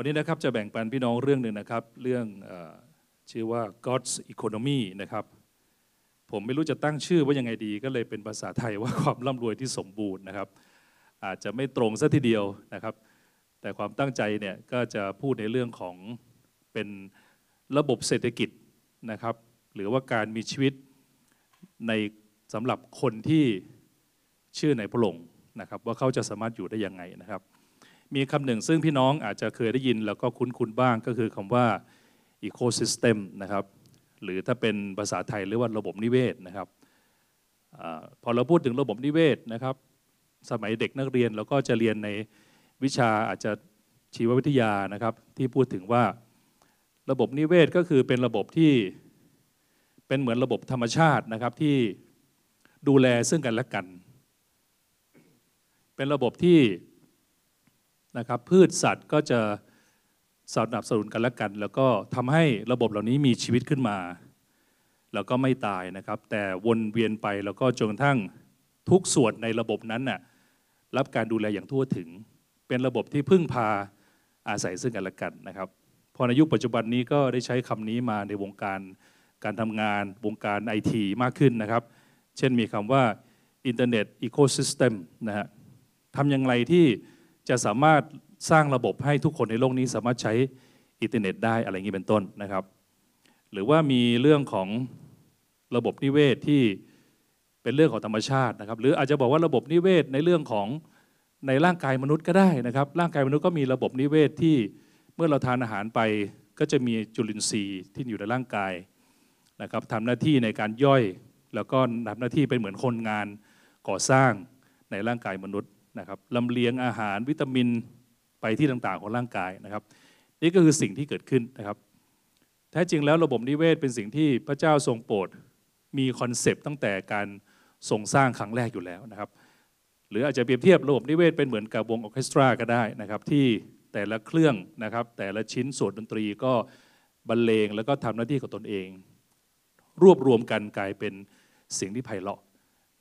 วันนี้นะครับจะแบ่งปันพี่น้องเรื่องหนึ่งนะครับ เรื่องออชื่อว่า God's Economy นะครับ ผมไม่รู้จะตั้งชื่อว่ายังไงดีก็เลยเป็นภาษาไทยว่าความร่ำรวยที่สมบูรณ์นะครับ อาจจะไม่ตรงซะทีเดียวนะครับ แต่ความตั้งใจเนี่ยก็จะพูดในเรื่องของเป็นระบบเศรษฐกิจนะครับ หรือว่าการมีชีวิตในสำหรับคนที่เชื่อในพระองค์นะครับ ว่าเขาจะสามารถอยู่ได้ยังไงนะครับ มีคำหนึ่งซึ่งพี่น้องอาจจะเคยได้ยินแล้วก็คุ้นๆบ้างก็คือคำว่า ecosystem นะครับหรือถ้าเป็นภาษาไทยเรียกว่าระบบนิเวศนะครับอพอเราพูดถึงระบบนิเวศนะครับ สมัยเด็กนักเรียนเราก็จะเรียนในวิชาอาจจะชีววิทยานะครับ ที่พูดถึงว่าระบบนิเวศก็คือเป็นระบบที่เป็นเหมือนระบบธรรมชาตินะครับที่ดูแลซึ่งกันและกัน เป็นระบบที่ นะครับ พืชสัตว์ก็จะสนับสนุนกันและกัน แล้วก็ทำให้ระบบเหล่านี้มีชีวิตขึ้นมา แล้วก็ไม่ตายนะครับ แต่วนเวียนไปแล้วก็จนกระทั่งทุกส่วนในระบบนั้นน่ะรับการดูแลอย่างทั่วถึง เป็นระบบที่พึ่งพาอาศัยซึ่งกันและกันนะครับพอในยุคปัจจุบันนี้ก็ได้ใช้คำนี้มาในวงการการทำงานวงการไอทีมากขึ้นนะครับ เช่นมีคำว่า internet ecosystem นะฮะทำอย่างไรที่ จะสามารถสร้างระบบให้ทุกคนในโลกนี้สามารถใช้อินเทอร์เน็ตได้อะไรอย่างนี้เป็นต้นนะครับ หรือว่ามีเรื่องของระบบนิเวศที่เป็นเรื่องของธรรมชาตินะครับ หรืออาจจะบอกว่าระบบนิเวศในเรื่องของในร่างกายมนุษย์ก็ได้นะครับ ร่างกายมนุษย์ก็มีระบบนิเวศที่เมื่อเราทานอาหารไปก็จะมีจุลินทรีย์ที่อยู่ในร่างกายนะครับทำหน้าที่ในการย่อย แล้วก็ทำหน้าที่เป็นเหมือนคนงานก่อสร้างในร่างกายมนุษย์ นะครับลำเลียงอาหารวิตามินไปที่ต่างๆของร่างกายนะครับ นี่ก็คือสิ่งที่เกิดขึ้นนะครับ แท้จริงแล้วระบบนิเวศเป็นสิ่งที่พระเจ้าทรงโปรดมีคอนเซปต์ตั้งแต่การทรงสร้างครั้งแรกอยู่แล้วนะครับ หรืออาจจะเปรียบเทียบระบบนิเวศเป็นเหมือนกับวงออเคสตราก็ได้นะครับที่แต่ละเครื่องนะครับ แต่ละชิ้นส่วนดนตรีก็บรรเลงแล้วก็ทำหน้าที่ของตนเอง รวบรวมกันกลายเป็นสิ่งที่ไพเราะ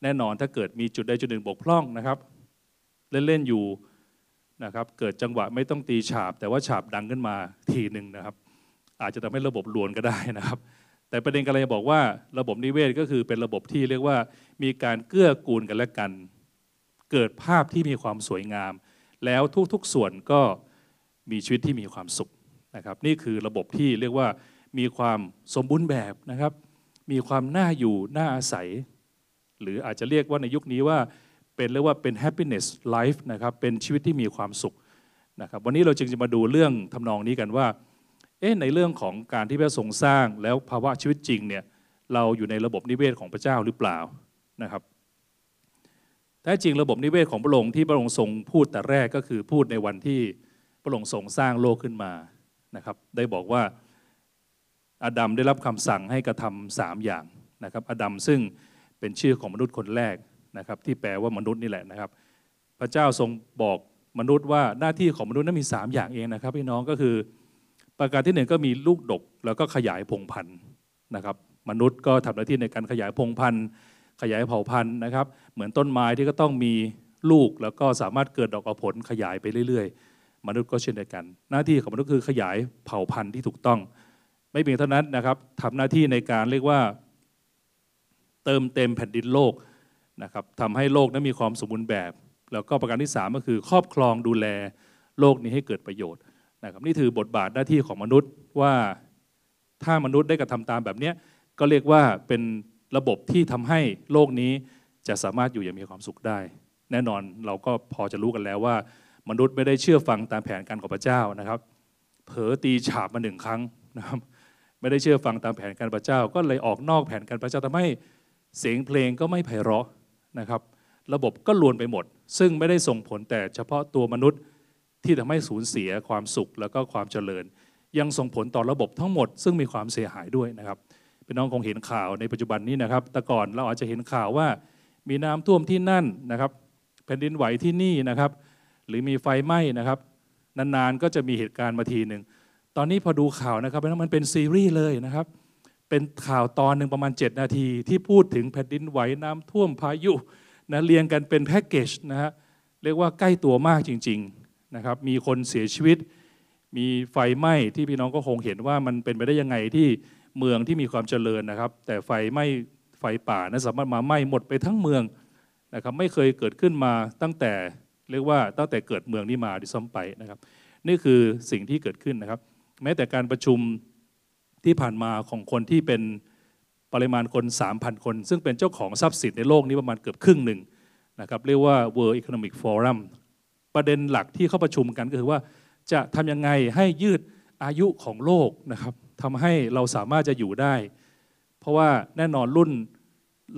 แน่นอนถ้าเกิดมีจุดใดจุดหนึ่งบกพร่องนะครับ เล่นๆอยู่นะครับเกิดจังหวะไม่ต้องตีฉาบ แต่ว่าฉาบดังขึ้นมาทีหนึ่งนะครับ อาจจะทำให้ระบบลวนก็ได้นะครับ แต่ประเด็นกำลังจะบอกว่าระบบนิเวศก็คือเป็นระบบที่เรียกว่ามีการเกื้อกูลกันและกัน เกิดภาพที่มีความสวยงาม แล้วทุกๆส่วนก็มีชีวิตที่มีความสุขนะครับ นี่คือระบบที่เรียกว่ามีความสมบูรณ์แบบนะครับ มีความน่าอยู่น่าอาศัย หรืออาจจะเรียกว่าในยุคนี้ว่า เป็นเรียกว่าเป็น happiness life นะครับเป็นชีวิตที่มีความสุขนะครับวันนี้เราจึงจะมาดูเรื่องทำนองนี้กันว่าเอ๊ะในเรื่องของการที่พระทรงสร้างแล้วภาวะชีวิตจริงเนี่ยเราอยู่ในระบบนิเวศของพระเจ้าหรือเปล่านะครับแท้จริงระบบนิเวศของพระองค์ที่พระองค์ทรงพูดแต่แรกก็คือพูดในวันที่พระองค์ทรงสร้างโลกขึ้นมานะครับ ได้บอกว่าอาดัมได้รับคำสั่งให้กระทำสามอย่างนะครับอาดัมซึ่งเป็นชื่อของมนุษย์คนแรก นะครับที่แปลว่ามนุษย์นี่แหละนะครับ พระเจ้าทรงบอกมนุษย์ว่าหน้าที่ของมนุษย์นั้นมีสามอย่างเองนะครับพี่น้องก็คือ ประการที่หนึ่งก็มีลูกดกแล้วก็ขยายพงพันธุ์นะครับ มนุษย์ก็ทำหน้าที่ในการขยายพงพันธุ์ขยายเผ่าพันธุ์นะครับ เหมือนต้นไม้ที่ก็ต้องมีลูกแล้วก็สามารถเกิดดอกออกผลขยายไปเรื่อย ๆ มนุษย์ก็เช่นเดียวกัน หน้าที่ของมนุษย์คือขยายเผ่าพันธุ์ที่ถูกต้อง ไม่เพียงเท่านั้นนะครับทำหน้าที่ในการเรียกว่า เติมเต็มแผ่นดินโลก นะครับทำให้โลกนั้นมีความสมบูรณ์แบบ แล้วก็ประการที่ 3 ก็คือครอบครองดูแลโลกนี้ให้เกิดประโยชน์นะครับนี่คือบทบาทหน้าที่ของมนุษย์ว่าถ้ามนุษย์ได้กระทำตามแบบนี้ก็เรียกว่าเป็นระบบที่ทำให้โลกนี้จะสามารถอยู่อย่างมีความสุขได้ แน่นอนเราก็พอจะรู้กันแล้วว่า มนุษย์ไม่ได้เชื่อฟังตามแผนการของพระเจ้านะครับ เผลอตีฉาบมาหนึ่งครั้งนะครับไม่ได้เชื่อฟังตามแผนการพระเจ้า ก็เลยออกนอกแผนการพระเจ้าทำให้เสียงเพลงก็ไม่ไพเราะ นะครับระบบก็ลวนไปหมด ซึ่งไม่ได้ส่งผลแต่เฉพาะตัวมนุษย์ที่ทำให้สูญเสียความสุขแล้วก็ความเจริญ ยังส่งผลต่อระบบทั้งหมด ซึ่งมีความเสียหายด้วยนะครับพี่น้องคงเห็นข่าวในปัจจุบันนี้นะครับ แต่ก่อนเราอาจจะเห็นข่าวว่า มีน้ำท่วมที่นั่นนะครับแผ่นดินไหวที่นี่นะครับ หรือมีไฟไหม้นะครับ นานๆก็จะมีเหตุการณ์มาทีหนึ่งตอนนี้พอดูข่าวนะครับมันเป็นซีรีส์เลยนะครับ เป็นข่าวตอนหนึ่งประมาณ 7 นาที ที่พูดถึงแผ่นดินไหวน้ำท่วมพายุนะเรียงกันเป็นแพ็กเกจนะฮะเรียกว่าใกล้ตัวมากจริงๆนะครับมีคนเสียชีวิต มีไฟไหม้ที่พี่น้องก็คงเห็นว่ามันเป็นไปได้ยังไงที่เมืองที่มีความเจริญนะครับ แต่ไฟไหม้ไฟป่านั้นสามารถมาไหม้หมดไปทั้งเมืองนะครับไม่เคยเกิดขึ้นมาตั้งแต่เรียกว่าตั้งแต่เกิดเมืองนี้มาดิซ้ำไปนะครับ นี่คือสิ่งที่เกิดขึ้นนะครับ แม้แต่การประชุม ที่ผ่านมาของคนที่เป็นปริมาณคน 3,000 คน ซึ่งเป็นเจ้าของทรัพย์สินในโลกนี้ประมาณเกือบครึ่งหนึ่งนะครับเรียกว่า World Economic Forum ประเด็นหลักที่เข้าประชุมกันก็คือว่าจะทำยังไงให้ยืดอายุของโลกนะครับทำให้เราสามารถจะอยู่ได้ เพราะว่าแน่นอนรุ่น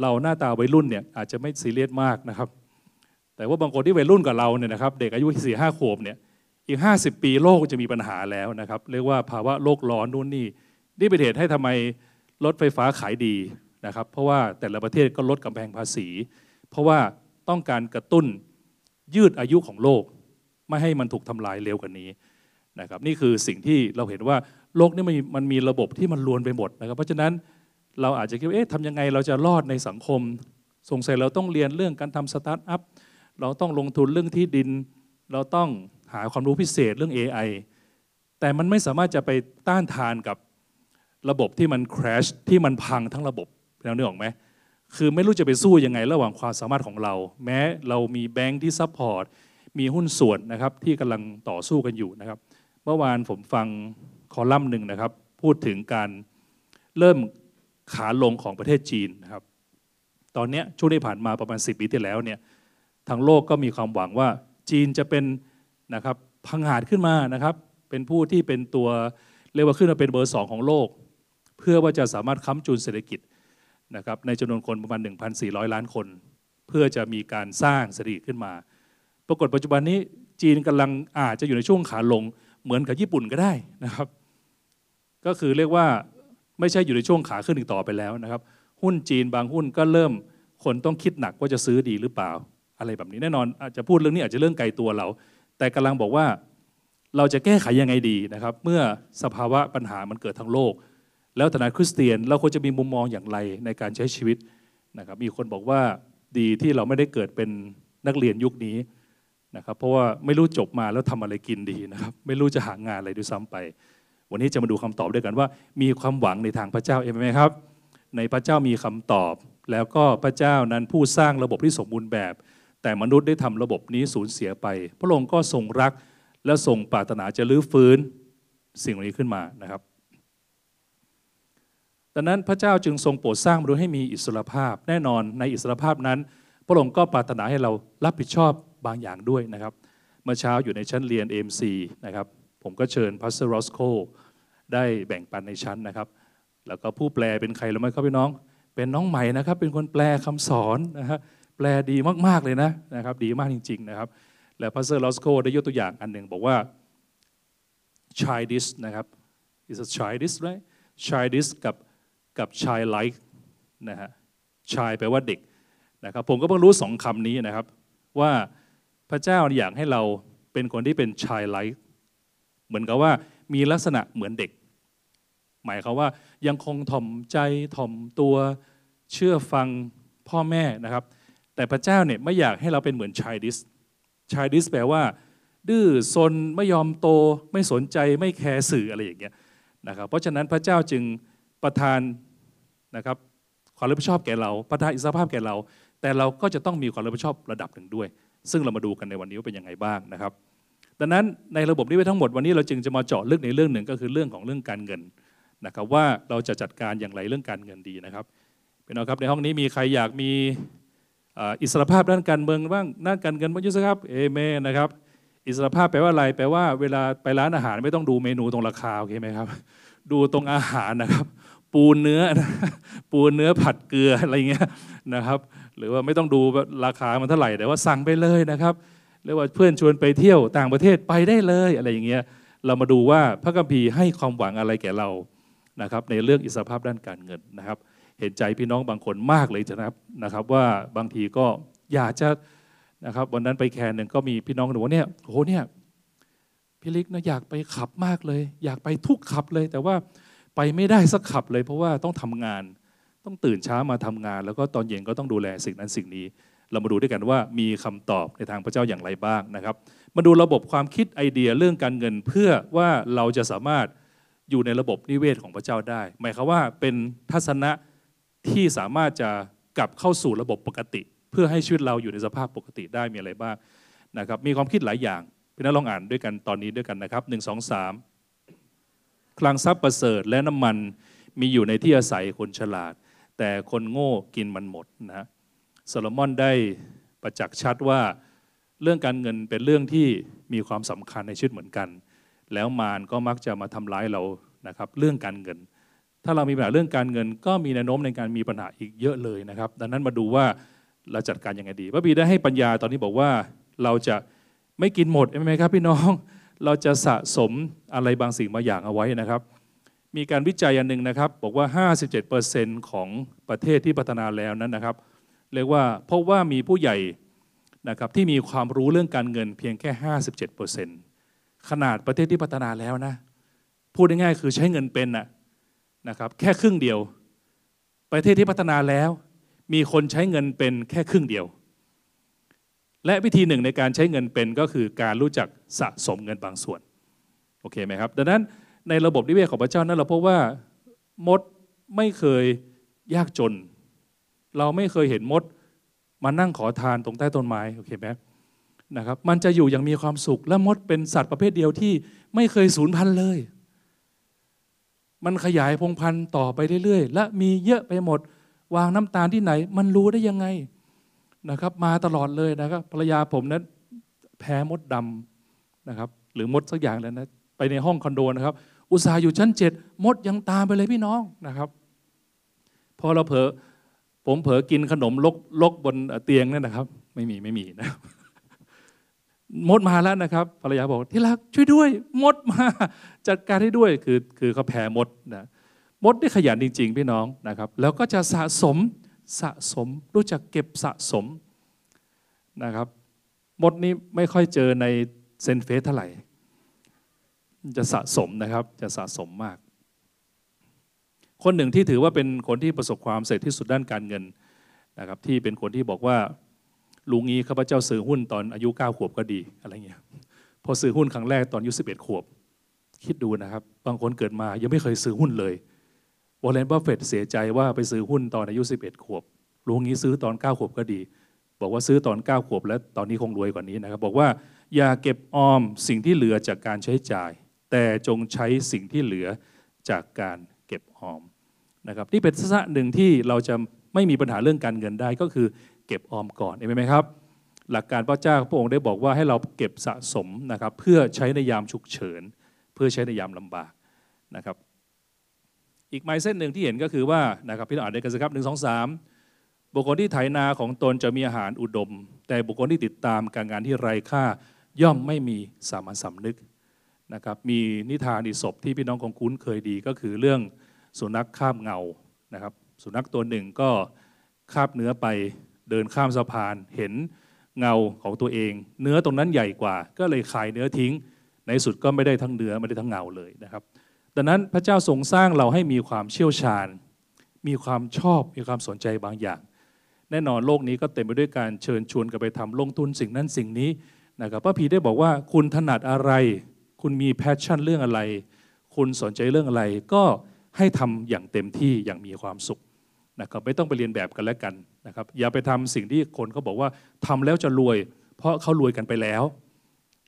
เราหน้าตาวัยรุ่นเนี่ยอาจจะไม่ซีเรียสมากนะครับ แต่ว่าบางคนที่วัยรุ่นกับเราเนี่ยนะครับ เด็กอายุสี่ห้าขวบเนี่ยอีก 50 ปีโลกจะมีปัญหาแล้วนะครับ เรียกว่าภาวะโลกร้อนนู่นนี่ นี่เป็นเหตุให้ทำไมรถไฟฟ้าขายดีนะครับ เพราะว่าแต่ละประเทศก็ลดกำแพงภาษี เพราะว่าต้องการกระตุ้นยืดอายุของโลก ไม่ให้มันถูกทำลายเร็วกว่านี้นะครับ นี่คือสิ่งที่เราเห็นว่าโลกนี้มันมันมีระบบที่มันลวนไปหมดนะครับ เพราะฉะนั้นเราอาจจะคิดว่าเอ๊ะทำยังไงเราจะรอดในสังคม สงสัยเราต้องเรียนเรื่องการทำสตาร์ทอัพเราต้องลงทุนเรื่องที่ดิน เราต้องหาความรู้พิเศษเรื่อง AI แต่มันไม่สามารถจะไปต้านทานกับ ระบบที่มัน crash ที่มันพังทั้งระบบเราเนื้อออกไหมคือไม่รู้จะไปสู้ยังไงระหว่างความสามารถของเรา แม้เรามีแบงค์ที่ support มีหุ้นส่วนนะครับที่กำลังต่อสู้กันอยู่นะครับ เมื่อวานผมฟังคอลัมน์หนึ่งนะครับ พูดถึงการเริ่มขาลงของประเทศจีนนะครับ ตอนนี้ช่วงที่ผ่านมาประมาณ 10 ปีที่แล้วเนี่ยทางโลกก็มีความหวังว่าจีนจะเป็นนะครับพังหาดขึ้นมานะครับ เป็นผู้ที่เป็นตัวเรียกว่าขึ้นมาเป็นเบอร์สองของโลก เพื่อว่าจะสามารถค้ำจุนเศรษฐกิจนะครับในจำนวนคนประมาณ 1,400 ล้านคน เพื่อจะมีการสร้างเศรษฐกิจขึ้นมา ปรากฏปัจจุบันนี้จีนกำลังอาจจะอยู่ในช่วงขาลงเหมือนกับญี่ปุ่นก็ได้นะครับ ก็คือเรียกว่าไม่ใช่อยู่ในช่วงขาขึ้นอีกต่อไปแล้วนะครับ หุ้นจีนบางหุ้นก็เริ่มคนต้องคิดหนักว่าจะซื้อดีหรือเปล่า อะไรแบบนี้แน่นอนอาจจะพูดเรื่องนี้อาจจะเรื่องไกลตัวเรา แต่กำลังบอกว่าเราจะแก้ไขยังไงดีนะครับ เมื่อสภาวะปัญหามันเกิดทั้งโลก แล้วฐานะคริสเตียนเราควรจะมีมุมมองอย่างไรในการใช้ชีวิตนะครับมีคนบอกว่าดีที่เราไม่ได้เกิดเป็นนักเรียนยุคนี้นะครับเพราะว่าไม่รู้จบมาแล้วทำอะไรกินดีนะครับไม่รู้จะหางานอะไรด้วยซ้ำไป วันนี้จะมาดูคำตอบด้วยกันว่า มีความหวังในทางพระเจ้าเองไหมครับ ในพระเจ้ามีคำตอบ แล้วก็พระเจ้านั้นผู้สร้างระบบที่สมบูรณ์แบบ แต่มนุษย์ได้ทำระบบนี้สูญเสียไป พระองค์ก็ทรงรักและทรงปรารถนาจะลื้อฟื้นสิ่งนี้ขึ้นมานะครับ ดังนั้นพระเจ้าจึงทรงโปรดสร้างมนุษย์ให้มีอิสรภาพ แน่นอนในอิสรภาพนั้น พระองค์ก็ปรารถนาให้เรารับผิดชอบบางอย่างด้วยนะครับ เมื่อเช้าอยู่ในชั้นเรียน AMC นะครับผมก็เชิญ pastor รอสโคได้แบ่งปันในชั้นนะครับ แล้วก็ผู้แปลเป็นใครรู้ไหมครับพี่น้อง เป็นน้องใหม่นะครับ เป็นคนแปลคำสอนนะฮะแปลดีมากๆเลยนะนะครับ ดีมากจริง ๆ นะครับ แล้ว pastor รอสโคได้ยกตัวอย่างอันหนึ่งบอกว่า childish นะครับ is a childish right childish กับ กับ childlike นะฮะ child แปลว่าเด็กนะครับผมก็เพิ่งรู้สองคำนี้นะครับ ว่าพระเจ้าอยากให้เราเป็นคนที่เป็น childlike เหมือนกับว่ามีลักษณะเหมือนเด็ก หมายความว่ายังคงถ่อมใจถ่อมตัวเชื่อฟังพ่อแม่นะครับ แต่พระเจ้าเนี่ยไม่อยากให้เราเป็นเหมือน childish childish แปลว่า ดื้อซนไม่ยอมโตไม่สนใจไม่แคร์สื่ออะไรอย่างเงี้ยนะครับเพราะฉะนั้นพระเจ้าจึง ประทานนะครับความรับผิดชอบแก่เรา ประทานอิสรภาพแก่เรา แต่เราก็จะต้องมีความรับผิดชอบระดับหนึ่งด้วย ซึ่งเรามาดูกันในวันนี้ว่าเป็นยังไงบ้างนะครับ ดังนั้นในระบบนี้ไปทั้งหมดวันนี้เราจึงจะมาเจาะลึกในเรื่องหนึ่งก็คือเรื่องของเรื่องการเงินนะครับว่าเราจะจัดการอย่างไรเรื่องการเงินดีนะครับเป็นเอาครับในห้องนี้มีใครอยากมีอิสรภาพด้านการเมืองบ้างด้านการเงินบ้างยุสครับเอเมนะครับอิสรภาพแปลว่าอะไรแปลว่าเวลาไปร้านอาหารไม่ต้องดูเมนูตรงราคาโอเคไหมครับดูตรงอาหารนะครับ ปูเนื้อ ปูเนื้อผัดเกลืออะไรเงี้ยนะครับ หรือว่าไม่ต้องดูราคามันเท่าไหร่แต่ว่าสั่งไปเลยนะครับเรียกว่าเพื่อนชวนไปเที่ยวต่างประเทศไปได้เลยอะไรอย่างเงี้ยเรามาดูว่าพระคัมภีร์ให้ความหวังอะไรแก่เรานะครับในเรื่องอิสรภาพด้านการเงินนะครับ เห็นใจพี่น้องบางคนมากเลยนะครับนะครับ ว่าบางทีก็อยากจะนะครับวันนั้นไปแคนหนึ่งก็มีพี่น้องหนูเนี่ยโอ้โหเนี่ยพี่ลิกนะอยากไปขับมากเลย อยากไปทุกขับเลย แต่ว่า ไปไม่ได้สักขับเลย เพราะว่าต้องทำงาน ต้องตื่นเช้ามาทำงาน แล้วก็ตอนเย็นก็ต้องดูแลสิ่งนั้นสิ่งนี้ เรามาดูด้วยกันว่ามีคำตอบในทางพระเจ้าอย่างไรบ้างนะครับ มาดูระบบความคิดไอเดียเรื่องการเงินเพื่อว่าเราจะสามารถอยู่ในระบบนิเวศของพระเจ้าได้ หมายความว่าเป็นทัศนะที่สามารถจะกลับเข้าสู่ระบบปกติ เพื่อให้ชีวิตเราอยู่ในสภาพปกติได้มีอะไรบ้างนะครับ มีความคิดหลายอย่างพี่น้องลองอ่านด้วยกันตอนนี้ด้วยกันนะครับหนึ่งสองสาม คลังทรัพย์ประเสริฐและน้ำมันมีอยู่ในที่อาศัยคนฉลาด แต่คนโง่กินมันหมดนะฮะโซโลมอนได้ประจักษ์ชัดว่าเรื่องการเงินเป็นเรื่องที่มีความสำคัญในชีวิตเหมือนกัน แล้วมารก็มักจะมาทำร้ายเรานะครับเรื่องการเงิน ถ้าเรามีปัญหาเรื่องการเงิน ก็มีแนวโน้มในการมีปัญหาอีกเยอะเลยนะครับ ดังนั้นมาดูว่าเราจัดการยังไงดีพระบีได้ให้ปัญญาตอนนี้บอกว่าเราจะไม่กินหมดใช่ไหมครับพี่น้อง เราจะสะสมอะไรบางสิ่งบางอย่างเอาไว้นะครับ มีการวิจัยอันหนึ่งนะครับ บอกว่า 57%ของประเทศที่พัฒนาแล้วนั้นนะครับ เรียกว่าพบว่ามีผู้ใหญ่นะครับที่มีความรู้เรื่องการเงินเพียงแค่ 57%ขนาดประเทศที่พัฒนาแล้วนะ พูดง่ายๆคือใช้เงินเป็นนะนะครับแค่ครึ่งเดียว ประเทศที่พัฒนาแล้ว มีคนใช้เงินเป็นแค่ครึ่งเดียว และวิธีหนึ่งในการใช้เงินเป็นก็คือการรู้จักสะสมเงินบางส่วนโอเคไหมครับ ดังนั้นในระบบนิเวศของพระเจ้านั้นเราพบว่ามดไม่เคยยากจน เราไม่เคยเห็นมดมานั่งขอทานตรงใต้ต้นไม้โอเคไหมนะครับมันจะอยู่อย่างมีความสุขและมดเป็นสัตว์ประเภทเดียวที่ไม่เคยสูญพันธุ์เลย มันขยายพงพันธุ์ต่อไปเรื่อยๆ และมีเยอะไปหมด วางน้ำตาลที่ไหน มันรู้ได้ยังไง นะครับ มาตลอดเลยนะครับภรรยาผมนั้นแพ้มดดำนะครับ หรือมดสักอย่างแล้วนะไปในห้องคอนโดนะครับ อุตส่าห์อยู่ชั้นเจ็ดมดยังตามไปเลยพี่น้องนะครับ พอเราเผลอผมเผลอกินขนมลกลกบนเตียงนั่นนะครับ ไม่มีไม่มีนะมดมาแล้วนะครับภรรยาบอกที่รักช่วยด้วย มดมา จัดการให้ด้วยคือคือเขาแพ้มดนะมดได้ขยันจริง ๆ พี่น้องนะครับ แล้วก็จะสะสม สะสม รู้จักเก็บสะสมนะครับมดนี้ไม่ค่อยเจอในเซนเฟสเท่าไหร่ จะสะสมนะครับจะสะสมมาก คนหนึ่งที่ถือว่าเป็นคนที่ประสบความสำเร็จที่สุดด้านการเงินนะครับที่เป็นคนที่บอกว่ารู้งี้ข้าพเจ้าซื้อหุ้นตอนอายุ 9 ขวบก็ดีอะไรเงี้ยพอซื้อหุ้นครั้งแรกตอนอายุ11 ขวบ คิดดูนะครับ บางคนเกิดมายังไม่เคยซื้อหุ้นเลย วอร์เรนบัฟเฟตเสียใจว่าไปซื้อหุ้นตอนอายุ 11 ขวบรู้งี้ซื้อตอน 9 ขวบก็ดี บอกว่าซื้อตอน 9 ขวบ แล้วตอนนี้คงรวยกว่านี้นะครับ บอกว่าอย่าเก็บออมสิ่งที่เหลือจากการใช้จ่าย แต่จงใช้สิ่งที่เหลือจากการเก็บออมนะครับนี่เป็นทัศนะหนึ่งที่เราจะไม่มีปัญหาเรื่องการเงินได้ก็คือ เก็บออมก่อนเห็นไหมครับ หลักการพระเจ้าพระองค์ได้บอกว่าให้เราเก็บสะสมนะครับเพื่อใช้ในยามฉุกเฉิน เพื่อใช้ในยามลำบากนะครับ อีกไม้เส้นหนึ่งที่เห็นก็คือว่านะครับพี่น้องอ่านได้กันสิครับหนึ่งสองสามบุคคลที่ไถนาของตนจะมีอาหารอุดม แต่บุคคลที่ติดตามการงานที่ไร้ค่าย่อมไม่มีสามัญสำนึกนะครับมีนิทานอิศบที่พี่น้องคงคุ้นเคยดีก็คือเรื่องสุนัขข้ามเงานะครับสุนัขตัวหนึ่งก็คาบเนื้อไปเดินข้ามสะพานเห็นเงาของตัวเอง เนื้อตรงนั้นใหญ่กว่า ก็เลยขายเนื้อทิ้ง ในสุดก็ไม่ได้ทั้งเนื้อไม่ได้ทั้งเงาเลยนะครับ ดังนั้นพระเจ้าทรงสร้างเราให้มีความเชี่ยวชาญ มีความชอบมีความสนใจบางอย่าง แน่นอนโลกนี้ก็เต็มไปด้วยการเชิญชวนกันไปทำลงทุนสิ่งนั้นสิ่งนี้นะครับพระคัมภีร์ได้บอกว่าคุณถนัดอะไร คุณมี passion เรื่องอะไร คุณสนใจเรื่องอะไร ก็ให้ทำอย่างเต็มที่อย่างมีความสุขนะครับไม่ต้องไปเลียนแบบกันแล้วกันนะครับอย่าไปทำสิ่งที่คนเขาบอกว่าทำแล้วจะรวย เพราะเขารวยกันไปแล้ว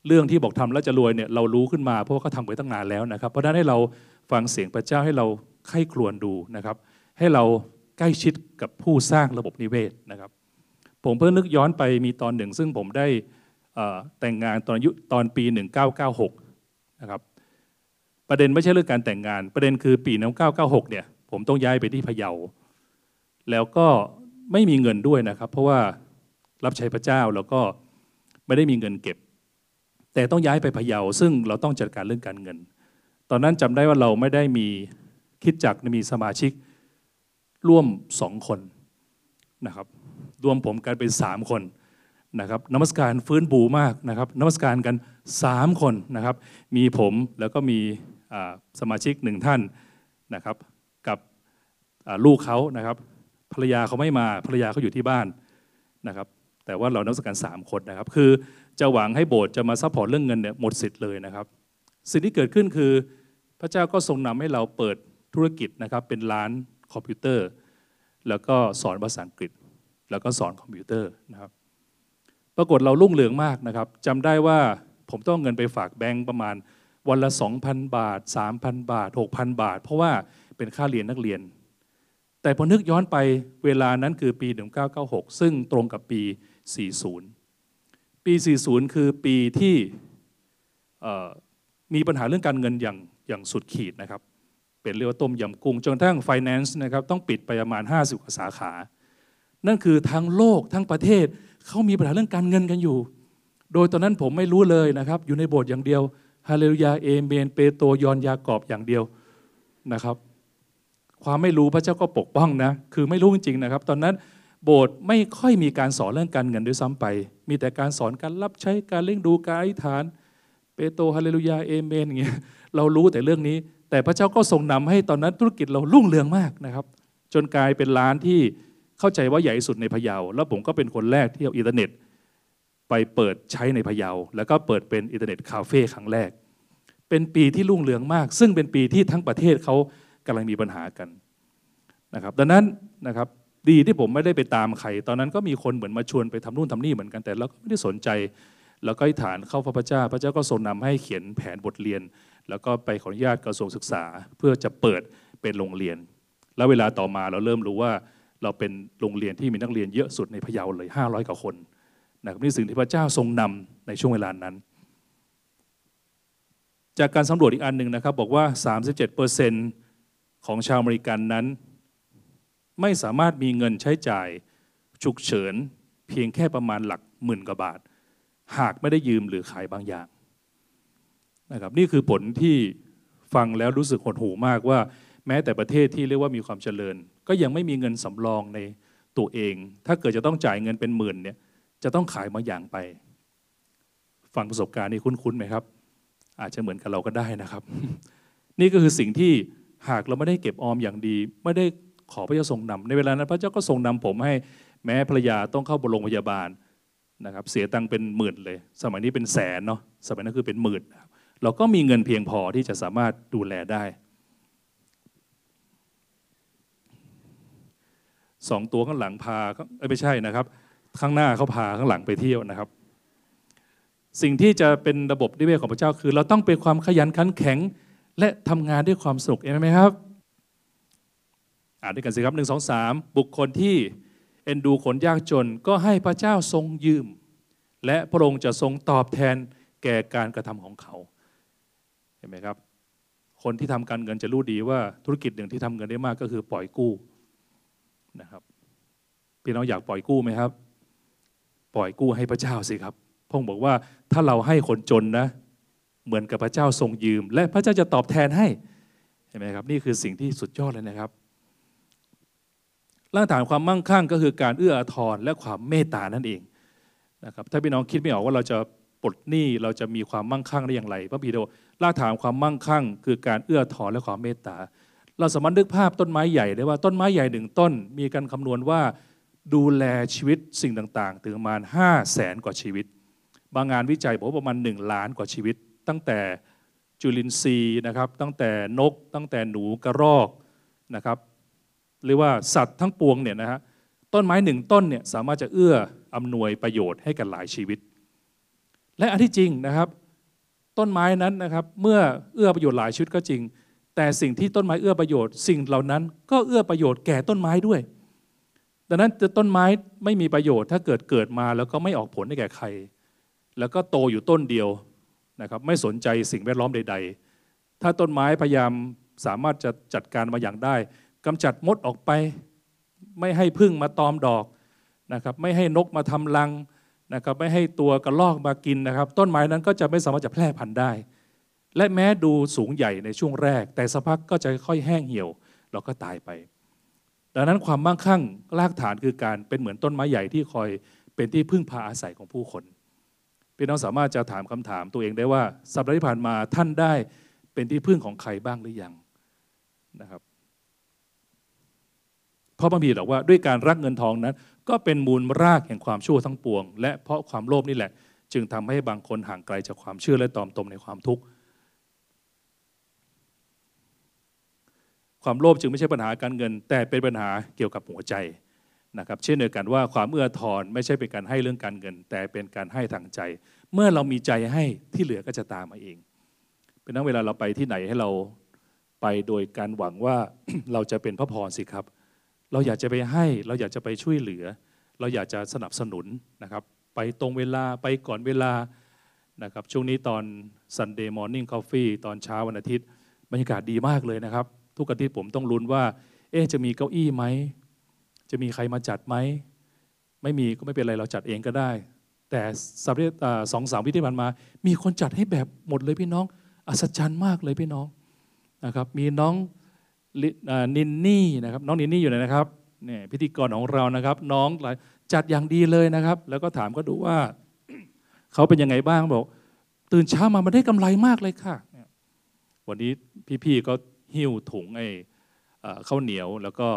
เรื่องที่บอกทำแล้วจะรวยเนี่ยเรารู้ขึ้นมาเพราะว่าเขาทำไปตั้งนานแล้วนะครับ เพราะฉะนั้นให้เราฟังเสียงพระเจ้าให้เราไข้ครวญดูนะครับ ให้เราใกล้ชิดกับผู้สร้างระบบนิเวศนะครับ ผมเพิ่งนึกย้อนไปมีตอนหนึ่ง ซึ่งผมได้แต่งงานตอนอายุตอนปี 1996นะครับประเด็นไม่ใช่เรื่องการแต่งงาน ประเด็นคือปี 1996เนี่ยผมต้องย้ายไปที่พะเยา แล้วก็ไม่มีเงินด้วยนะครับ เพราะว่ารับใช้พระเจ้าแล้วก็ไม่ได้มีเงินเก็บ แต่ต้องย้ายไปพะเยาซึ่งเราต้องจัดการเรื่องการเงิน ตอนนั้นจำได้ว่าเราไม่ได้มีคิดจักมีสมาชิกร่วมสองคนนะครับรวมผมกันเป็นสามคนนะครับนมัสการฟื้นบูมากนะครับนมัสการกันสามคนนะครับ มีผมแล้วก็มีสมาชิกหนึ่งท่านนะครับ กับลูกเขานะครับ ภรรยาเขาไม่มาภรรยาเขาอยู่ที่บ้านนะครับ แต่ว่าเรานมัสการสามคนนะครับ คือ จะหวังให้โบสถ์จะมา support เรื่องเงินเนี่ยหมดสิทธิ์เลยนะครับ สิ่งที่เกิดขึ้นคือ พระเจ้าก็ทรงนำให้เราเปิดธุรกิจนะครับเป็นร้านคอมพิวเตอร์ แล้วก็สอนภาษาอังกฤษ แล้วก็สอนคอมพิวเตอร์นะครับ ปรากฏเรารุ่งเรืองมากนะครับจำได้ว่าผมต้องเงินไปฝากแบงก์ประมาณวันละ 2,000 บาท 3,000 บาท 6,000 บาท เพราะว่าเป็นค่าเรียนนักเรียน แต่พอนึกย้อนไปเวลานั้นคือปี 1996 ซึ่งตรงกับปี 40 ปี 40 คือปีที่มีปัญหาเรื่องการเงินอย่างอย่างสุดขีดนะครับ เป็นเรียกว่าต้มยำกุ้งจนทั้ง finance นะครับต้องปิดไปประมาณ 50กว่าสาขา นั่นคือทั้งโลกทั้งประเทศเขามีปัญหาเรื่องการเงินกันอยู่ โดยตอนนั้นผมไม่รู้เลยนะครับ อยู่ในโบสถ์อย่างเดียวฮาเลลูยาเอเมนเปโตรยอนยากอบอย่างเดียวนะครับ ความไม่รู้พระเจ้าก็ปกป้องนะ คือไม่รู้จริงๆนะครับ ตอนนั้น โบสถ์ไม่ค่อยมีการสอนเรื่องการเงินด้วยซ้ำไป มีแต่การสอนการรับใช้การเลี้ยงดูการอธิษฐาน เปโตรฮาเลลูยาเอเมนอย่างเงี้ยเรารู้แต่เรื่องนี้ แต่พระเจ้าก็ทรงนำให้ตอนนั้นธุรกิจเรารุ่งเรืองมากนะครับ จนกลายเป็นร้านที่เข้าใจว่าใหญ่สุดในพะเยา แล้วผมก็เป็นคนแรกที่เอาอินเทอร์เน็ต ไปเปิดใช้ในพะเยา แล้วก็เปิดเป็นอินเทอร์เน็ตคาเฟ่ครั้งแรก เป็นปีที่รุ่งเรืองมาก ซึ่งเป็นปีที่ทั้งประเทศเขากำลังมีปัญหากันนะครับ ดังนั้นนะครับ ดีที่ผมไม่ได้ไปตามใคร ตอนนั้นก็มีคนเหมือนมาชวนไปทำนู่นทำนี่เหมือนกันแต่เราก็ไม่ได้สนใจ แล้วก็อธิษฐานเข้าหาพระเจ้า พระเจ้าก็ทรงนำให้เขียนแผนบทเรียน แล้วก็ไปขออนุญาตกระทรวงศึกษา เพื่อจะเปิดเป็นโรงเรียน แล้วเวลาต่อมาเราเริ่มรู้ว่าเราเป็นโรงเรียนที่มีนักเรียนเยอะสุดในพะเยาเลย 500กว่าคนนะครับนี่สิ่งที่พระเจ้าทรงนำในช่วงเวลานั้น จากการสำรวจอีกอันหนึ่งนะครับ บอกว่า 37%ของชาวอเมริกันนั้น ไม่สามารถมีเงินใช้จ่ายฉุกเฉิน เพียงแค่ประมาณหลักหมื่นกว่าบาท หากไม่ได้ยืมหรือขายบางอย่างนะครับนี่คือผลที่ฟังแล้วรู้สึกหดหูมากว่า แม้แต่ประเทศที่เรียกว่ามีความเจริญ ก็ยังไม่มีเงินสำรองในตัวเอง ถ้าเกิดจะต้องจ่ายเงินเป็นหมื่นเนี่ยจะต้องขายบางอย่างไป ฟังประสบการณ์นี้คุ้นๆไหมครับ อาจจะเหมือนกับเราก็ได้นะครับ นี่ก็คือสิ่งที่หากเราไม่ได้เก็บออมอย่างดี ไม่ได้ ขอพระเจ้าทรงนำในเวลานั้นพระเจ้าก็ทรงนำผมให้แม้ภรรยาต้องเข้าโรงพยาบาลนะครับเสียตังค์เป็นหมื่นเลย สมัยนี้เป็นแสนเนาะสมัยนั้นคือเป็นหมื่น เราก็มีเงินเพียงพอที่จะสามารถดูแลได้สองตัวข้างหลังพาไม่ใช่นะครับ ข้างหน้าเขาพาข้างหลังไปเที่ยวนะครับ สิ่งที่จะเป็นระบบนิเวศของพระเจ้าคือ เราต้องเป็นความขยันขันแข็ง และทำงานด้วยความสนุกเองไหมครับ อ่านด้วยกันสิครับหนึ่งสองสามบุคคลที่เอ็นดูคนยากจนก็ให้พระเจ้าทรงยืม และพระองค์จะทรงตอบแทนแก่การกระทำของเขาเห็นไหมครับ คนที่ทำการเงินจะรู้ดีว่าธุรกิจหนึ่งที่ทำเงินได้มากก็คือปล่อยกู้นะครับพี่น้องอยากปล่อยกู้ไหมครับ ปล่อยกู้ให้พระเจ้าสิครับพงบอกว่าถ้าเราให้คนจนนะเหมือนกับพระเจ้าทรงยืม และพระเจ้าจะตอบแทนให้เห็นไหมครับ นี่คือสิ่งที่สุดยอดเลยนะครับ ร่างฐานความมั่งคั่งก็คือการเอื้ออาทรและความเมตตานั่นเองนะครับถ้าพี่น้องคิดไม่ออกว่าเราจะปลดหนี้เราจะมีความมั่งคั่งได้อย่างไรพระบิดารากฐานความมั่งคั่ง คือการเอื้อทอนและความเมตตา เราสามารถนึกภาพต้นไม้ใหญ่ได้ว่าต้นไม้ใหญ่หนึ่งต้น มีการคำนวณว่าดูแลชีวิตสิ่งต่างๆ ถึงประมาณ 5 0 0แสนกว่าชีวิต บางงานวิจัยบอกว่าประมาณ 1 ล้านกว่าชีวิต ตั้งแต่จุลินทรีย์นะครับตั้งแต่นก ตั้งแต่หนูกระรอกนะครับ หรือว่าสัตว์ทั้งปวงเนี่ยนะฮะต้นไม้หนึ่งต้นเนี่ยสามารถจะเอื้ออำนวยประโยชน์ให้กับหลายชีวิต และอันที่จริงนะครับ ต้นไม้นั้นนะครับเมื่อเอื้อประโยชน์หลายชีวิตก็จริง แต่สิ่งที่ต้นไม้เอื้อประโยชน์ สิ่งเหล่านั้นก็เอื้อประโยชน์แก่ต้นไม้ด้วย ดังนั้นต้นไม้ไม่มีประโยชน์ถ้าเกิดเกิดมาแล้วก็ไม่ออกผลให้แก่ใคร แล้วก็โตอยู่ต้นเดียวนะครับไม่สนใจสิ่งแวดล้อมใด ๆ ถ้าต้นไม้พยายามสามารถจะจัดการมาอย่างได้ กำจัดมดออกไป ไม่ให้พึ่งมาตอมดอกนะครับไม่ให้นกมาทำรังนะครับไม่ให้ตัวกระรอกมากินนะครับ ต้นไม้นั้นก็จะไม่สามารถจะแพร่พันธุ์ได้ และแม้ดูสูงใหญ่ในช่วงแรก แต่สักพักก็จะค่อยแห้งเหี่ยวแล้วก็ตายไป ดังนั้นความมั่งคั่งรากฐานคือการเป็นเหมือนต้นไม้ใหญ่ที่คอยเป็นที่พึ่งพาอาศัยของผู้คนพี่น้องสามารถจะถามคำถามตัวเองได้ว่าสัปดาห์ที่ผ่านมาท่านได้เป็นที่พึ่งของใครบ้างหรือยังนะครับ ราะบางทีบอกว่าด้วยการรักเงินทองนั้น ก็เป็นมูลรากแห่งความชั่วทั้งปวง และเพราะความโลภนี่แหละ จึงทำให้บางคนห่างไกลจากความเชื่อและตอมตมในความทุกข์ความโลภจึงไม่ใช่ปัญหาการเงิน แต่เป็นปัญหาเกี่ยวกับหัวใจนะครับเช่นเดียวกันว่าความเอื้อทอนไม่ใช่เป็นการให้เรื่องการเงิน แต่เป็นการให้ทางใจ เมื่อเรามีใจให้ที่เหลือก็จะตามมาเอง เป็นนั้นเวลาเราไปที่ไหนให้เราไปโดยการหวังว่าเราจะเป็นพระพรสิครับ เราอยากจะไปให้เราอยากจะไปช่วยเหลือ เราอยากจะสนับสนุนนะครับ ไปตรงเวลาไปก่อนเวลานะครับช่วงนี้ตอน Sunday Morning Coffee ตอนเช้าวันอาทิตย์บรรยากาศดีมากเลยนะครับ ทุกอาทิตย์ผมต้องลุ้นว่า เอ๊จะมีเก้าอี้ไหม จะมีใครมาจัดไหม ไม่มีก็ไม่เป็นไรเราจัดเองก็ได้ แต่สัปดาห์สองสามวิที่ผ่านมา มีคนจัดให้แบบหมดเลยพี่น้อง อัศจรรย์มากเลยพี่น้องนะครับมีน้อง นินนี่นะครับน้องนินนี่อยู่ไหนนะครับเนี่ยพิธีกรของเรานะครับ น้องจัดอย่างดีเลยนะครับ แล้วก็ถามก็ดูว่าเขาเป็นยังไงบ้างบอก ตื่นเช้ามามันได้กำไรมากเลยค่ะ วันนี้พี่ๆก็หิ้วถุงไอ้ข้าวเหนียว แล้วก็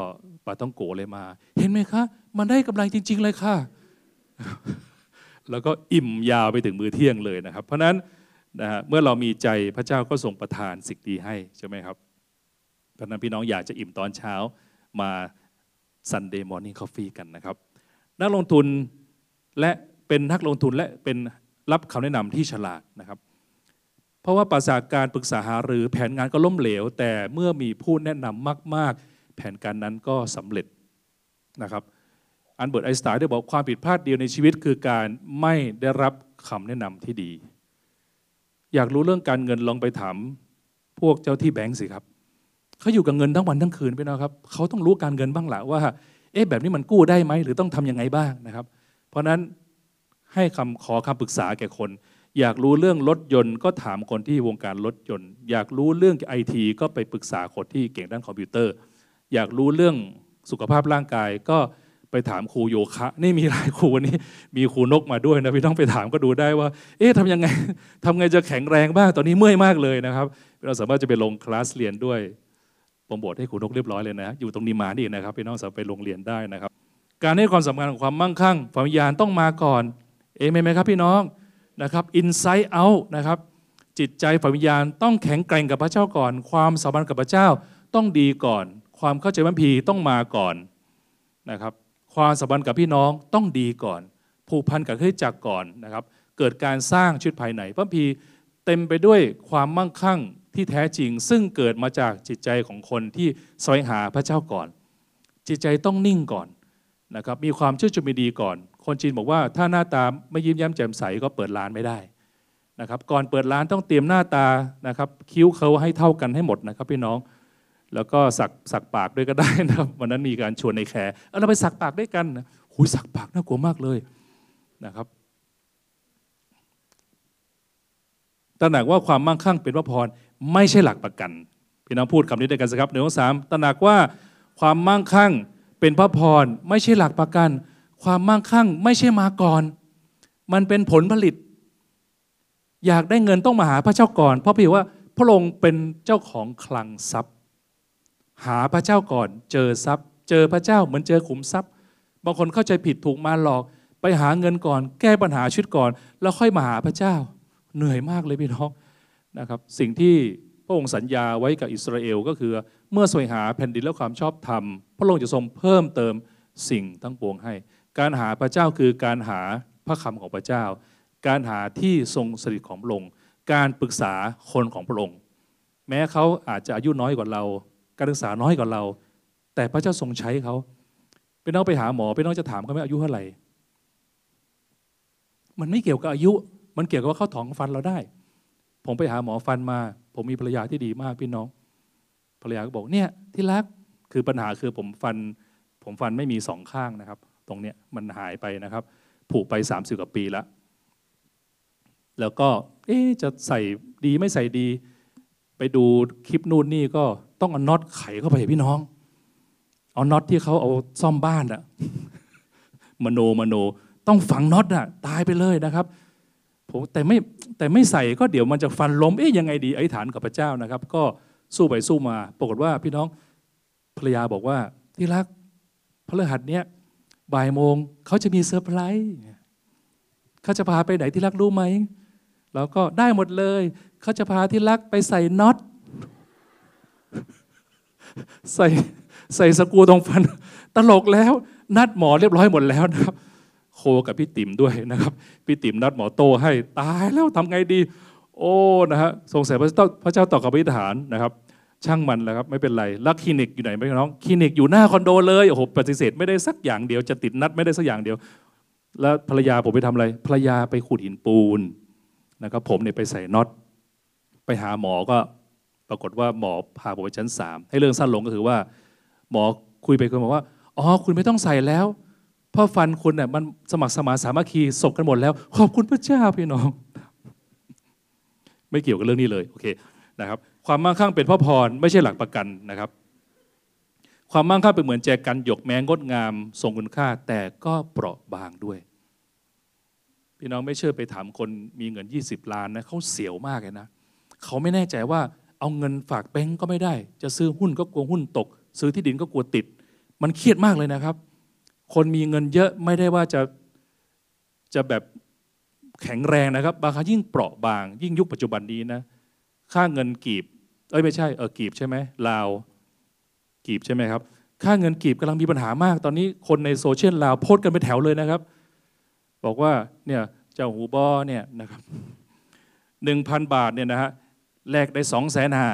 ปลาต้องโกเลยมา เห็นไหมคะ มันได้กำไรจริง ๆ เลยค่ะ แล้วก็อิ่มยาวไปถึงมือเที่ยงเลยนะครับ เพราะนั้นนะฮะเมื่อเรามีใจพระเจ้าก็ทรงประทานสิ่งดีให้ใช่ไหมครับ เพราะนั้นพี่น้องอยากจะอิ่มตอนเช้ามา Sunday Morning Coffee กันนะครับ นักลงทุนและเป็นนักลงทุนและเป็นรับคำแนะนำที่ฉลาดนะครับ เพราะว่าประสาการปรึกษาหารือแผนงานก็ล้มเหลว แต่เมื่อมีผู้แนะนำมาก ๆ แผนการนั้นก็สำเร็จนะครับอันเบิร์ตไอน์สไตน์ได้บอกความผิดพลาดเดียวในชีวิต คือการไม่ได้รับคำแนะนำที่ดี อยากรู้เรื่องการเงินลองไปถามพวกเจ้าที่แบงก์สิครับ เขาอยู่กับเงินทั้งวันทั้งคืนไปนะครับเขาต้องรู้การเงินบ้างแหละว่า เอ๊ะแบบนี้มันกู้ได้ไหมหรือต้องทํำยังไงบ้างนะครับ เพราะนั้นให้คำขอคำปรึกษาแก่คน อยากรู้เรื่องรถยนต์ก็ถามคนที่วงการรถยนต์ อยากรู้เรื่องไอทีก็ไปปรึกษาคนที่เก่งด้านคอมพิวเตอร์ อยากรู้เรื่องสุขภาพร่างกายก็ไปถามครูโยคะ นี่มีหลายครูวันนี้มีครูนกมาด้วยนะพี่ต้องไปถามก็ดูได้ว่า เอ๊ะทำยังไงทำไงจะแข็งแรงบ้างตอนนี้เมื่อยมากเลยนะครับ เราสามารถจะไปลงคลาสเรียนด้วย โปรโมทให้ครูนกเรียบร้อยเลยนะ อยู่ตรงนี้มานี่นะครับพี่น้องสามารถไปลงเรียนได้นะครับ การให้ความสำคัญของความมั่งคั่งฝัมยานต้องมาก่อน เองไหมครับพี่น้องนะครับอินไซต์เอานะครับจิตใจฝัมยานต้องแข็งแกร่งกับพระเจ้าก่อน ความสัมพันธ์กับพระเจ้าต้องดีก่อน ความเข้าใจมันพีต้องมาก่อนนะครับ ความสัมพันธ์กับพี่น้องต้องดีก่อน ผูกพันกับคริสจักรก่อนนะครับ เกิดการสร้างชีวิตภายในพระพีเต็มไปด้วยความมั่งคั่ง ที่แท้จริง ซึ่งเกิดมาจากจิตใจของคนที่สวงหาพระเจ้าก่อน จิตใจต้องนิ่งก่อนนะครับมีความเชื่อจุมีดีก่อน คนจีนบอกว่าถ้าหน้าตาไม่ยิ้มแย้มแจ่มใสก็เปิดร้านไม่ได้นะครับก่อนเปิดร้านต้องเตรียมหน้าตานะครับคิ้วเขาให้เท่ากันให้หมดนะครับพี่น้องแล้วก็สักสักปากด้วยก็ได้นะครับวันนั้นมีการชวนในแคร์เราไปสักปากด้วยกันหุยสักปากน่ากลัวมากเลยนะครับตระหนักว่าความมั่งคั่งเป็นพระพร ไม่ใช่หลักประกัน พี่น้องพูดคำนี้ด้วยกันสิครับหนึ่งสามตระหนักว่าความมั่งคั่งเป็นพระพรไม่ใช่หลักประกัน ความมั่งคั่งไม่ใช่มาก่อน มันเป็นผลผลิต อยากได้เงินต้องมาหาพระเจ้าก่อน เพราะพี่ว่าพระองค์เป็นเจ้าของคลังทรัพย์ หาพระเจ้าก่อน เจอทรัพย์ เจอพระเจ้าเหมือนเจอขุมทรัพย์ บางคนเข้าใจผิดถูกมาหลอก ไปหาเงินก่อน แก้ปัญหาชีวิตก่อน แล้วค่อยมาหาพระเจ้า เหนื่อยมากเลยพี่น้อง นะครับสิ่งที่พระองค์สัญญาไว้กับอิสราเอลก็คือ เมื่อสวยหาแผ่นดินและความชอบธรรม พระองค์จะทรงเพิ่มเติมสิ่งทั้งปวงให้ การหาพระเจ้าคือการหาพระคำของพระเจ้า การหาที่ทรงสถิตของพระองค์การปรึกษาคนของพระองค์ แม้เขาอาจจะอายุน้อยกว่าเรา การศึกษาน้อยกว่าเรา แต่พระเจ้าทรงใช้เขาเป็นน้องไปหาหมอเป็นน้องจะถามเขาไหมอายุเท่าไหร่มันไม่เกี่ยวกับอายุ มันเกี่ยวกับว่าเขาถองฟันเราได้ ผมไปหาหมอฟันมา ผมมีภรรยาที่ดีมากพี่น้อง ภรรยาก็บอกเนี่ยที่รักคือปัญหาคือผมฟัน ผมฟันไม่มีสองข้างนะครับ ตรงเนี้ยมันหายไปนะครับ ผูกไปสามสิบกว่าปีแล้วแล้วก็ เอ๊จะใส่ดีไม่ใส่ดี ไปดูคลิปนู่นนี่ก็ต้องเอาน็อตไขเข้าไปพี่น้อง เอาน็อตที่เขาเอาซ่อมบ้านอะมโนมโน ต้องฝังน็อตอะตายไปเลยนะครับ ผมแต่ไม่แต่ไม่ใส่ก็เดี๋ยวมันจะฟันล้มเอ๊ยยังไงดี อธิษฐานกับพระเจ้านะครับ ก็สู้ไปสู้มา ปรากฏว่าพี่น้องภรรยาบอกว่าที่รักพระฤหัสเนี้ยบ่ายโมงเขาจะมีเซอร์ไพรส์เขาจะพาไปไหนที่รักรู้ไหมเราก็ได้หมดเลย เขาจะพาที่รักไปใส่น็อตใส่ใส่สกูตรงฟัน ตลกแล้ว นัดหมอเรียบร้อยหมดแล้วนะครับ โคกับพี่ติ๋มด้วยนะครับ พี่ติ๋มนัดหมอโตให้ตายแล้วทำไงดี โอ้นะฮะสงสัยพระเจ้าพระเจ้าตอบกับพิธานนะครับ ช่างมันแหละครับไม่เป็นไรแล้วคลินิกอยู่ไหนไหมน้องคลินิกอยู่หน้าคอนโดเลยโอ้โหปฏิเสธไม่ได้สักอย่างเดียวจะติดนัดไม่ได้สักอย่างเดียว แล้วภรรยาผมไปทำอะไรภรรยาไปขูดหินปูนนะครับ ผมเนี่ยไปใส่น็อตไปหาหมอก็ปรากฏว่าหมอพาผมไปชั้นสามให้เรื่องสั้นลงก็คือว่า หมอคุยไปคุยมาว่า อ๋อ คุณไม่ต้องใส่แล้ว เพราะฟันคุณเนี่ยมันสมัครสมาสามัคคีศกกันหมดแล้ว ขอบคุณพระเจ้าพี่น้อง ไม่เกี่ยวกับเรื่องนี้เลยโอเคนะครับ ความมั่งคั่งเป็นพ่อพร ไม่ใช่หลักประกันนะครับ ความมั่งคั่งเป็นเหมือนแจกันหยกแม้งดงามทรงคุณค่า แต่ก็เปราะบางด้วย พี่น้องไม่เชื่อไปถามคนมีเงิน 20 ล้านนะเขาเสียวมากเลยนะเขาไม่แน่ใจว่าเอาเงินฝากแบงก์ก็ไม่ได้ จะซื้อหุ้นก็กลัวหุ้นตก ซื้อที่ดินก็กลัวติด มันเครียดมากเลยนะครับ คนมีเงินเยอะไม่ได้ว่าจะจะแบบแข็งแรงนะครับ บางครั้งยิ่งเปราะบาง ยิ่งยุคปัจจุบันนี้นะค่าเงินกีบ เอ้ยไม่ใช่เออกีบใช่ไหมลาวกีบใช่ไหมครับ ค่าเงินกีบกำลังมีปัญหามาก ตอนนี้คนในโซเชียลลาวโพสต์กันไปแถวเลยนะครับ บอกว่าเนี่ยเจ้าหูบอเนี่ยนะครับหนึ่งพันบาทเนี่ยนะฮะแลกได้สองแสนห้า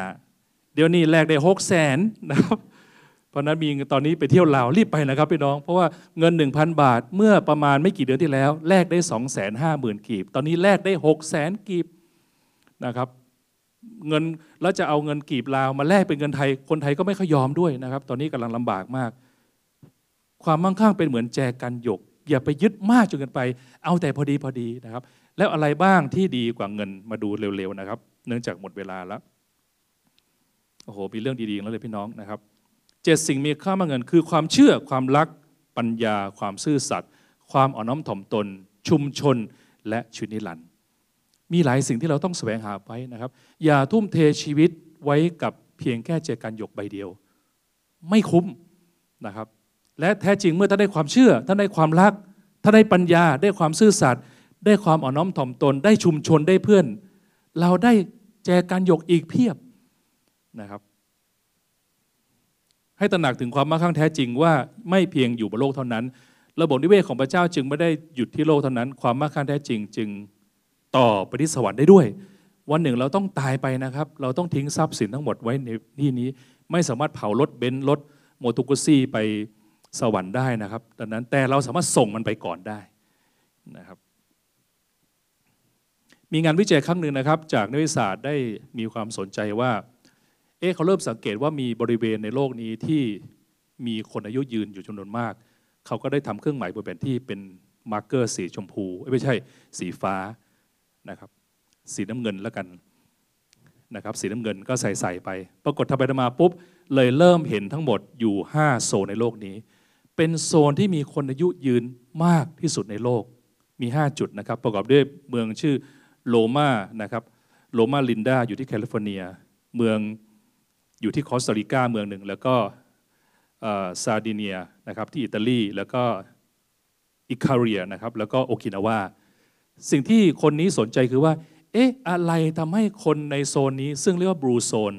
เดี๋ยวนี้แลกได้หกแสนนะครับ เพราะนั้นมีตอนนี้ไปเที่ยวลาวรีบไปนะครับพี่น้อง เพราะว่าเงิน 1,000 บาทเมื่อประมาณไม่กี่เดือนที่แล้วแลกได้ 2 5 0 0 0 0กีบ ตอนนี้แลกได้ 6 0 0 0 0กีบนะครับเงินแล้วจะเอาเงินกีบลาวมาแลกเป็นเงินไทยคนไทยก็ไม่ค่อยยอมด้วยนะครับ ตอนนี้กำลังลำบากมาก ความมั่งคั่งเป็นเหมือนแจกันหยก อย่าไปยึดมากจนเกินไป เอาแต่พอดีพอดีนะครับ แล้วอะไรบ้างที่ดีกว่าเงินมาดูเร็วๆนะครับ เนื่องจากหมดเวลาแล้วโอ้โหมีเรื่องดีๆแล้วเลยพี่น้องนะครับ เจ็ดสิ่งมีค่ามากเงิน คือความเชื่อความรักปัญญา ความซื่อสัตย์ความอ่อนน้อมถ่อมตน ชุมชน และชีวิตนิรันดร์มีหลายสิ่งที่เราต้องแสวงหาไว้นะครับ อย่าทุ่มเทชีวิตไว้กับเพียงแค่เจอกันหยกใบเดียว ไม่คุ้มนะครับ และแท้จริงเมื่อท่านได้ความเชื่อท่านได้ความรักท่านได้ปัญญาได้ความซื่อสัตย์ได้ความอ่อนน้อมถ่อมตน ได้ชุมชนได้เพื่อน เราได้แจกันหยกอีกเพียบนะครับ ให้ตระหนักถึงความมั่งคั่งแท้จริงว่าไม่เพียงอยู่บนโลกเท่านั้น ระบบนิเวศของพระเจ้าจึงไม่ได้หยุดที่โลกเท่านั้น ความมั่งคั่งแท้จริง จึงต่อไปที่สวรรค์ได้ด้วย วันหนึ่งเราต้องตายไปนะครับ เราต้องทิ้งทรัพย์สินทั้งหมดไว้ในที่นี้ ไม่สามารถเผารถเบนซ์รถโมตุกุซี่ไปสวรรค์ได้นะครับดังนั้นแต่เราสามารถส่งมันไปก่อนได้นะครับมีงานวิจัยครั้งหนึ่งนะครับ จากนักวิทยาศาสตร์ได้มีความสนใจว่า เอ๊ะเขาเริ่มสังเกตว่ามีบริเวณในโลกนี้ที่มีคนอายุยืนอยู่จำนวนมาก เขาก็ได้ทำเครื่องหมายบนแผนที่เป็น marker สีชมพูไม่ใช่สีฟ้านะครับ สีน้ำเงินแล้วกันนะครับ สีน้ำเงินก็ใส่ใส่ไป ปรากฏทำไปมาปุ๊บ เลยเริ่มเห็นทั้งหมดอยู่ 5 โซนในโลกนี้ เป็นโซนที่มีคนอายุยืนมากที่สุดในโลก มี 5 จุดนะครับ ประกอบด้วยเมืองชื่อโลมานะครับ โลมาลินดาอยู่ที่แคลิฟอร์เนีย เมือง อยู่ที่คอสตาริกาเมืองหนึ่ง แล้วก็ซาดิเนียนะครับที่อิตาลีแล้วก็อิคาเรียนะครับแล้วก็โอกินาวาสิ่งที่คนนี้สนใจคือว่า เอ๊ะ อะไรทำให้คนในโซนนี้ ซึ่งเรียกว่า Blue Zone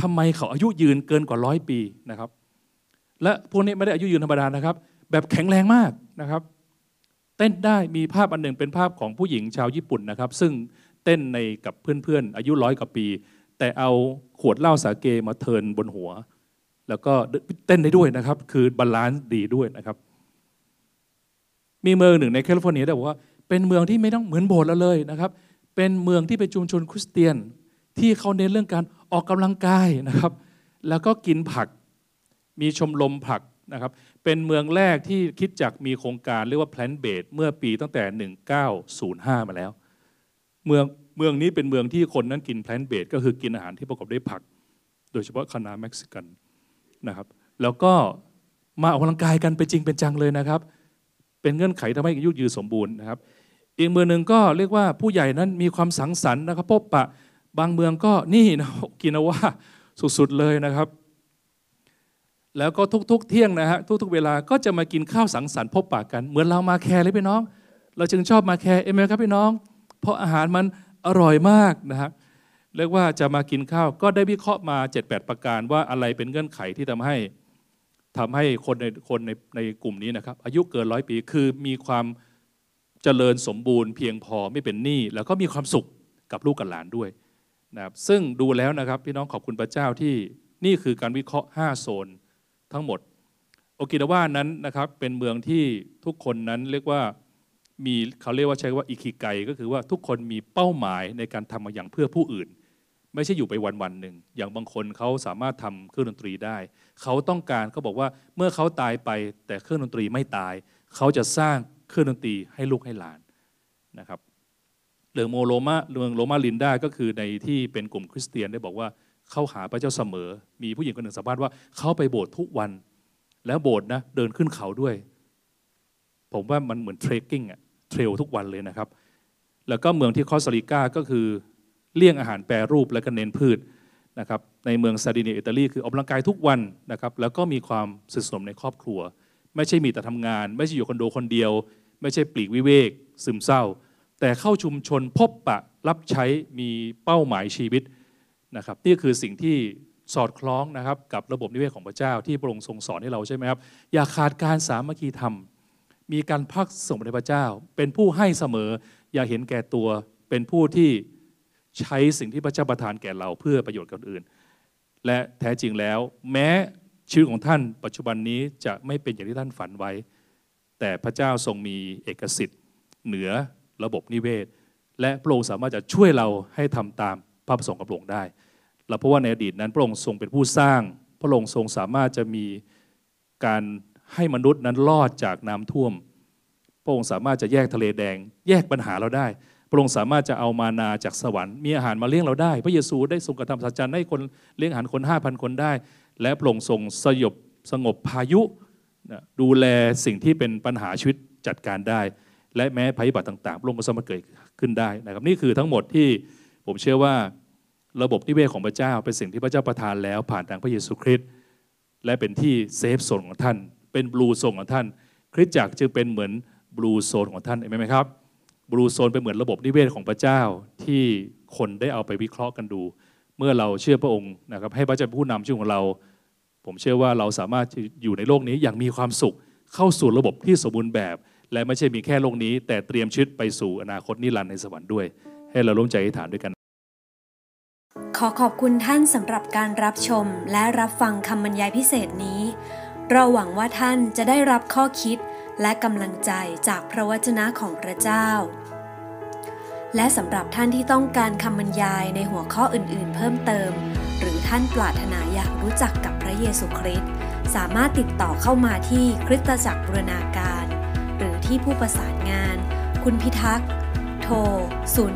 ทำไมเขาอายุยืนเกินกว่าร้อยปีนะครับ และพวกนี้ไม่ได้อายุยืนธรรมดานะครับ แบบแข็งแรงมากนะครับ เต้นได้มีภาพอันหนึ่งเป็นภาพของผู้หญิงชาวญี่ปุ่นนะครับ ซึ่งเต้นในกับเพื่อนๆ อายุร้อยกว่าปี แต่เอาขวดเหล้าสาเกมาเทินบนหัว แล้วก็เต้นได้ด้วยนะครับ คือ balance ดีด้วยนะครับ มีเมืองหนึ่งในแคลิฟอร์เนียได้บอกว่า เป็นเมืองที่ไม่ต้องเหมือนโบสถ์เลยนะครับ เป็นเมืองที่เป็นชุมชนคริสเตียน ที่เขาเน้นเรื่องการออกกำลังกายนะครับ แล้วก็กินผัก มีชมรมผักนะครับ เป็นเมืองแรกที่คิดจักมีโครงการเรียกว่า plant-based เมื่อปีตั้งแต่ 1905 มาแล้ว เมือง เมืองนี้เป็นเมืองที่คนนั้นกิน plant-based ก็คือกินอาหารที่ประกอบด้วยผัก โดยเฉพาะคณะเม็กซิกันนะครับ แล้วก็มาออกกำลังกายกันเป็นจริงเป็นจังเลยนะครับ เป็นเงื่อนไขทำให้อายุยืนสมบูรณ์นะครับ อีกเมืองหนึ่งก็เรียกว่าผู้ใหญ่นั้นมีความสังสรรค์นะครับพบปะบางเมืองก็นี่นะกินว่าสุดๆเลยนะครับ แล้วก็ทุกๆ เที่ยงนะฮะทุกๆ เวลาก็จะมากินข้าวสังสรรค์พบปะกัน เหมือนเรามาแคร์เลยพี่น้อง เราจึงชอบมาแคร์เอเมครับพี่น้อง เพราะอาหารมัน อร่อยมากนะครับเรียกว่าจะมากินข้าวก็ได้วิเคราะห์มา 7-8 ประการว่าอะไรเป็นเงื่อนไขที่ทำให้ทำให้คนในคนในในกลุ่มนี้นะครับ อายุเกินร้อยปีคือมีความเจริญสมบูรณ์เพียงพอไม่เป็นหนี้แล้วก็มีความสุขกับลูกกับหลานด้วยนะครับซึ่งดูแล้วนะครับพี่น้องขอบคุณพระเจ้าที่นี่คือการวิเคราะห์ 5 โซนทั้งหมด โอกินาวานั้นนะครับเป็นเมืองที่ทุกคนนั้นเรียกว่า มีเขาเรียกว่าใช้ว่าอิคิไกก็คือว่าทุกคนมีเป้าหมายในการทำมาอย่างเพื่อผู้อื่น ไม่ใช่อยู่ไปวันวันหนึ่งอย่างบางคนเขาสามารถทำเครื่องดนตรีได้ เขาต้องการเขาบอกว่าเมื่อเขาตายไปแต่เครื่องดนตรีไม่ตาย เขาจะสร้างเครื่องดนตรีให้ลูกให้หลานนะครับเรื่องโมโลมาเรื่องโลมาลินดาก็คือในที่เป็นกลุ่มคริสเตียนได้บอกว่าเขาหาพระเจ้าเสมอ มีผู้หญิงคนหนึ่งสัมภาษณ์ว่าเขาไปโบสถ์ทุกวัน แล้วโบสถ์นะเดินขึ้นเขาด้วย ผมว่ามันเหมือน trekking อะ trail ทุกวันเลยนะครับ แล้วก็เมืองที่คอสตาริกาก็คือเลี่ยงอาหารแปรรูปและก็เน้นพืชนะครับในเมืองซาดิเนียอิตาลีคือออกกำลังกายทุกวันนะครับแล้วก็มีความสนิทสนมในครอบครัว ไม่ใช่มีแต่ทำงาน ไม่ใช่อยู่คอนโดคนเดียว ไม่ใช่ปลีกวิเวก ซึมเศร้า แต่เข้าชุมชนพบปะรับใช้มีเป้าหมายชีวิตนะครับนี่คือสิ่งที่สอดคล้องนะครับกับระบบนิเวศของพระเจ้าที่พระองค์ทรงสอนให้เราใช่ไหมครับอย่าขาดการสามัคคีธรรม มีการพักส่งในพระเจ้า เป็นผู้ให้เสมอ อย่าเห็นแก่ตัว เป็นผู้ที่ใช้สิ่งที่พระเจ้าประทานแก่เราเพื่อประโยชน์กับอื่น และแท้จริงแล้ว แม้ชีวิตของท่านปัจจุบันนี้จะไม่เป็นอย่างที่ท่านฝันไว้ แต่พระเจ้าทรงมีเอกสิทธิ์ เหนือระบบนิเวศ และพระองค์สามารถจะช่วยเราให้ทำตามพระประสงค์กับพระองค์ได้และเพราะว่าในอดีตนั้นพระองค์ทรงเป็นผู้สร้าง พระองค์ทรงสามารถจะมีการ ให้มนุษย์นั้นรอดจากน้ำท่วม พระองค์สามารถจะแยกทะเลแดง แยกปัญหาเราได้ พระองค์สามารถจะเอามานาจากสวรรค์มีอาหารมาเลี้ยงเราได้ พระเยซูได้ทรงกระทำสัจจันให้คนเลี้ยงอาหารคนห้าพันคนได้ และพระองค์ทรงสยบสงบพายุดูแลสิ่งที่เป็นปัญหาชีวิตจัดการได้ และแม้ภัยพิบัติต่างๆพระองค์ก็สามารถเกิดขึ้นได้นะครับนี่คือทั้งหมดที่ผมเชื่อว่าระบบนิเวศของพระเจ้าเป็นสิ่งที่พระเจ้าประทานแล้วผ่านทางพระเยซูคริสต์และเป็นที่ safe zone ของท่าน เป็น Blue Zone ของท่าน คริสตจักรจึงเป็นเหมือน Blue Zone ของท่านเห็นไหมครับ Blue Zone เป็นเหมือนระบบนิเวศของพระเจ้าที่คนได้เอาไปวิเคราะห์กันดู เมื่อเราเชื่อพระองค์นะครับให้พระเจ้าเป็นผู้นำชีวิตของเรา ผมเชื่อว่าเราสามารถอยู่ในโลกนี้อย่างมีความสุขเข้าสู่ระบบที่สมบูรณ์แบบ และไม่ใช่มีแค่โลกนี้ แต่เตรียมชีวิตไปสู่อนาคตนิรันดร์ในสวรรค์ด้วย ให้เราร่วมใจอธิษฐานด้วยกัน ขอขอบคุณท่านสำหรับการรับชมและรับฟังคำบรรยายพิเศษนี้ เราหวังว่าท่านจะได้รับข้อคิดและกำลังใจจากพระวจนะของพระเจ้า และสำหรับท่านที่ต้องการคำบรรยายในหัวข้ออื่นๆ เพิ่มเติม หรือท่านปรารถนาอยากรู้จักกับพระเยซูคริสต์สามารถติดต่อเข้ามาที่คริสตจักรบูรณาการ หรือที่ผู้ประสานงาน คุณพิทักษ์ โทร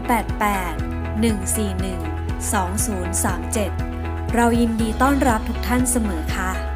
088 141 2037 เรายินดีต้อนรับทุกท่านเสมอค่ะ